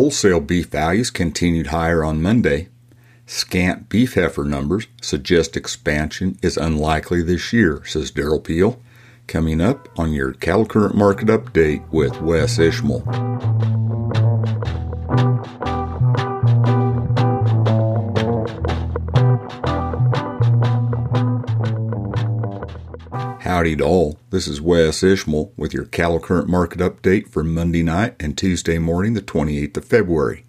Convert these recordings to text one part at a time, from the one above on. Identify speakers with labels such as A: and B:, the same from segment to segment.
A: Wholesale beef values continued higher on Monday. Scant beef heifer numbers suggest expansion is unlikely this year, says Derrell Peel. Coming up on your cattle current market update with Wes Ishmael. Howdy to all. This is Wes Ishmael with your cattle current market update for Monday night and Tuesday morning, the 28th of February.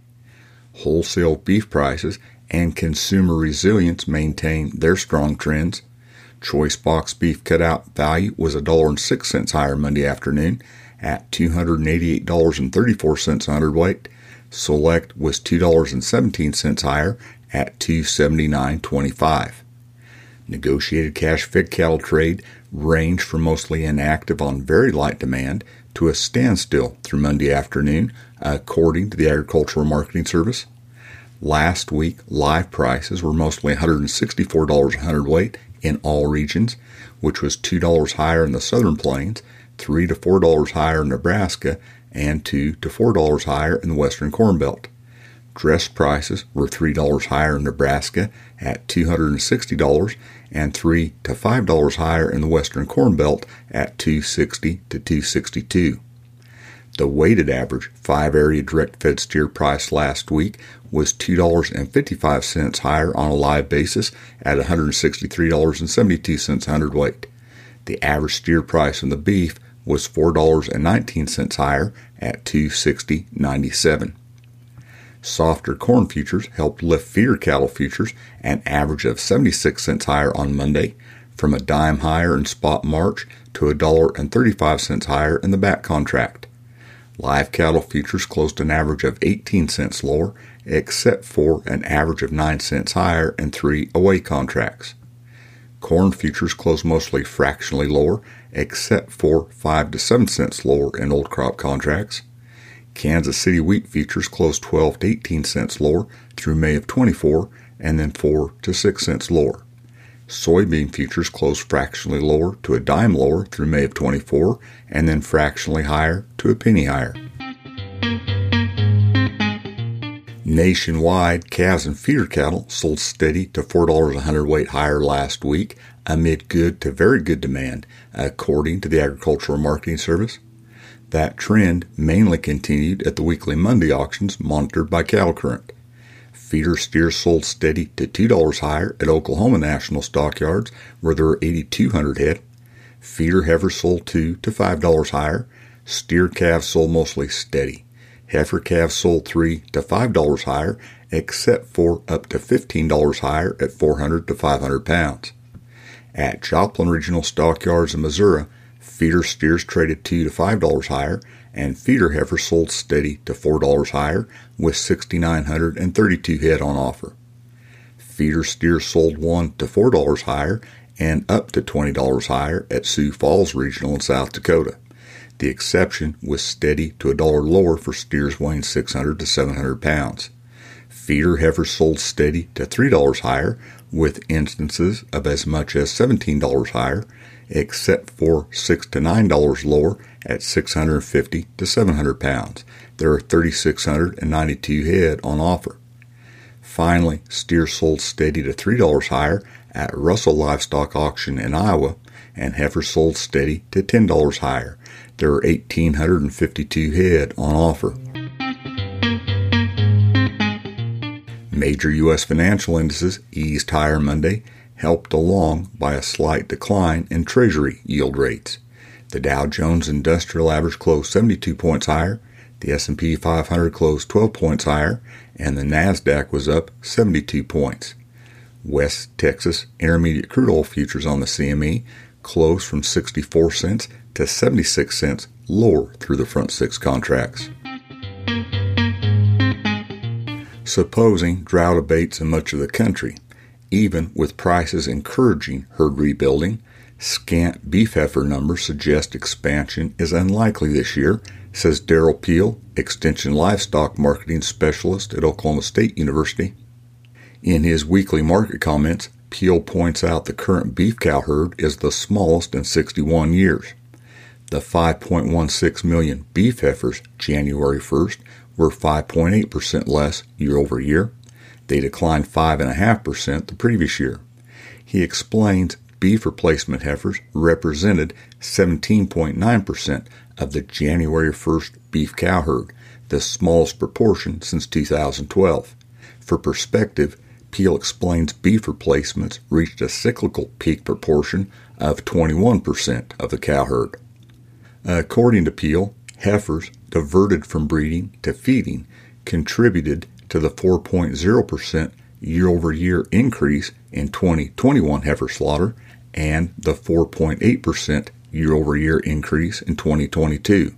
A: Wholesale beef prices and consumer resilience maintain their strong trends. Choice box beef cutout value was $1.06 higher Monday afternoon at $288.34 a hundredweight. Select was $2.17 higher at $279.25. Negotiated cash fed cattle trade ranged from mostly inactive on very light demand to a standstill through Monday afternoon, according to the Agricultural Marketing Service. Last week, live prices were mostly $164 a hundredweight in all regions, which was $2 higher in the southern plains, 3 to $4 higher in Nebraska, and 2 to $4 higher in the western corn belt. Dress prices were $3 higher in Nebraska at $260 and 3 to $5 higher in the western corn belt at 260 to 262. The weighted average five area direct fed steer price last week was $2.55 higher on a live basis at $163.72 a hundredweight. The average steer price on the beef was $4.19 higher at 260.97. Softer corn futures helped lift feeder cattle futures an average of 76 cents higher on Monday, from a dime higher in spot March to a dollar and 35 cents higher in the back contract. Live cattle futures closed an average of 18 cents lower, except for an average of 9 cents higher in three away contracts. Corn futures closed mostly fractionally lower, except for 5 to 7 cents lower in old crop contracts. Kansas City wheat futures closed 12 to 18 cents lower through May of 24 and then 4 to 6 cents lower. Soybean futures closed fractionally lower to a dime lower through May of 24 and then fractionally higher to a penny higher. Nationwide, calves and feeder cattle sold steady to $4 a hundredweight higher last week amid good to very good demand, according to the Agricultural Marketing Service. That trend mainly continued at the weekly Monday auctions monitored by Cattle Current. Feeder steers sold steady to $2 higher at Oklahoma National Stockyards, where there were 8,200 head. Feeder heifers sold 2 to $5 higher. Steer calves sold mostly steady. Heifer calves sold 3 to $5 higher, except for up to $15 higher at 400 to 500 pounds. At Joplin Regional Stockyards in Missouri, Feeder steers traded two to five dollars higher, and feeder heifers sold steady to four dollars higher, with 6,932 head on offer. Feeder steers sold one to four dollars higher and up to twenty dollars higher at Sioux Falls Regional in South Dakota. The exception was steady to a dollar lower for steers weighing 600 to 700 pounds. Feeder heifers sold steady to $3 higher, with instances of as much as $17 higher, except for 6 to nine dollars lower at 650 to 700 pounds. There are 3,692 head on offer. Finally, steers sold steady to three dollars higher at Russell Livestock Auction in Iowa, and heifers sold steady to ten dollars higher. There are 1,852 head on offer. Major U.S. financial indices eased higher Monday helped along by a slight decline in Treasury yield rates. The Dow Jones Industrial Average closed 72 points higher, the S&P 500 closed 12 points higher, and the Nasdaq was up 72 points. West Texas Intermediate crude oil futures on the CME closed from 64 cents to 76 cents lower through the front six contracts. Supposing drought abates in much of the country, even with prices encouraging herd rebuilding, scant beef heifer numbers suggest expansion is unlikely this year, says Derrell Peel, Extension Livestock Marketing Specialist at Oklahoma State University. In his weekly market comments, Peel points out the current beef cow herd is the smallest in 61 years. The 5.16 million beef heifers January 1st were 5.8% less year over year. They declined 5.5% the previous year. He explains beef replacement heifers represented 17.9% of the January 1st beef cow herd, the smallest proportion since 2012. For perspective, Peel explains beef replacements reached a cyclical peak proportion of 21% of the cow herd. According to Peel, heifers diverted from breeding to feeding contributed to the 4.0% year over year increase in 2021 heifer slaughter and the 4.8% year over year increase in 2022,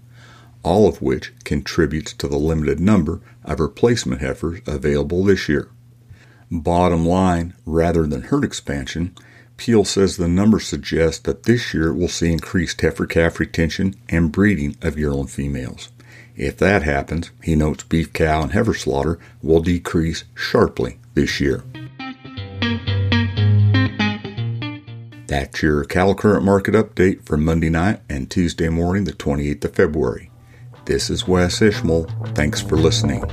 A: all of which contributes to the limited number of replacement heifers available this year. Bottom line, rather than herd expansion, Peel says the numbers suggest that this year we'll see increased heifer calf retention and breeding of yearling females. If that happens, he notes beef cow and heifer slaughter will decrease sharply this year. That's your cattle current market update for Monday night and Tuesday morning, the 28th of February. This is Wes Ishmael. Thanks for listening.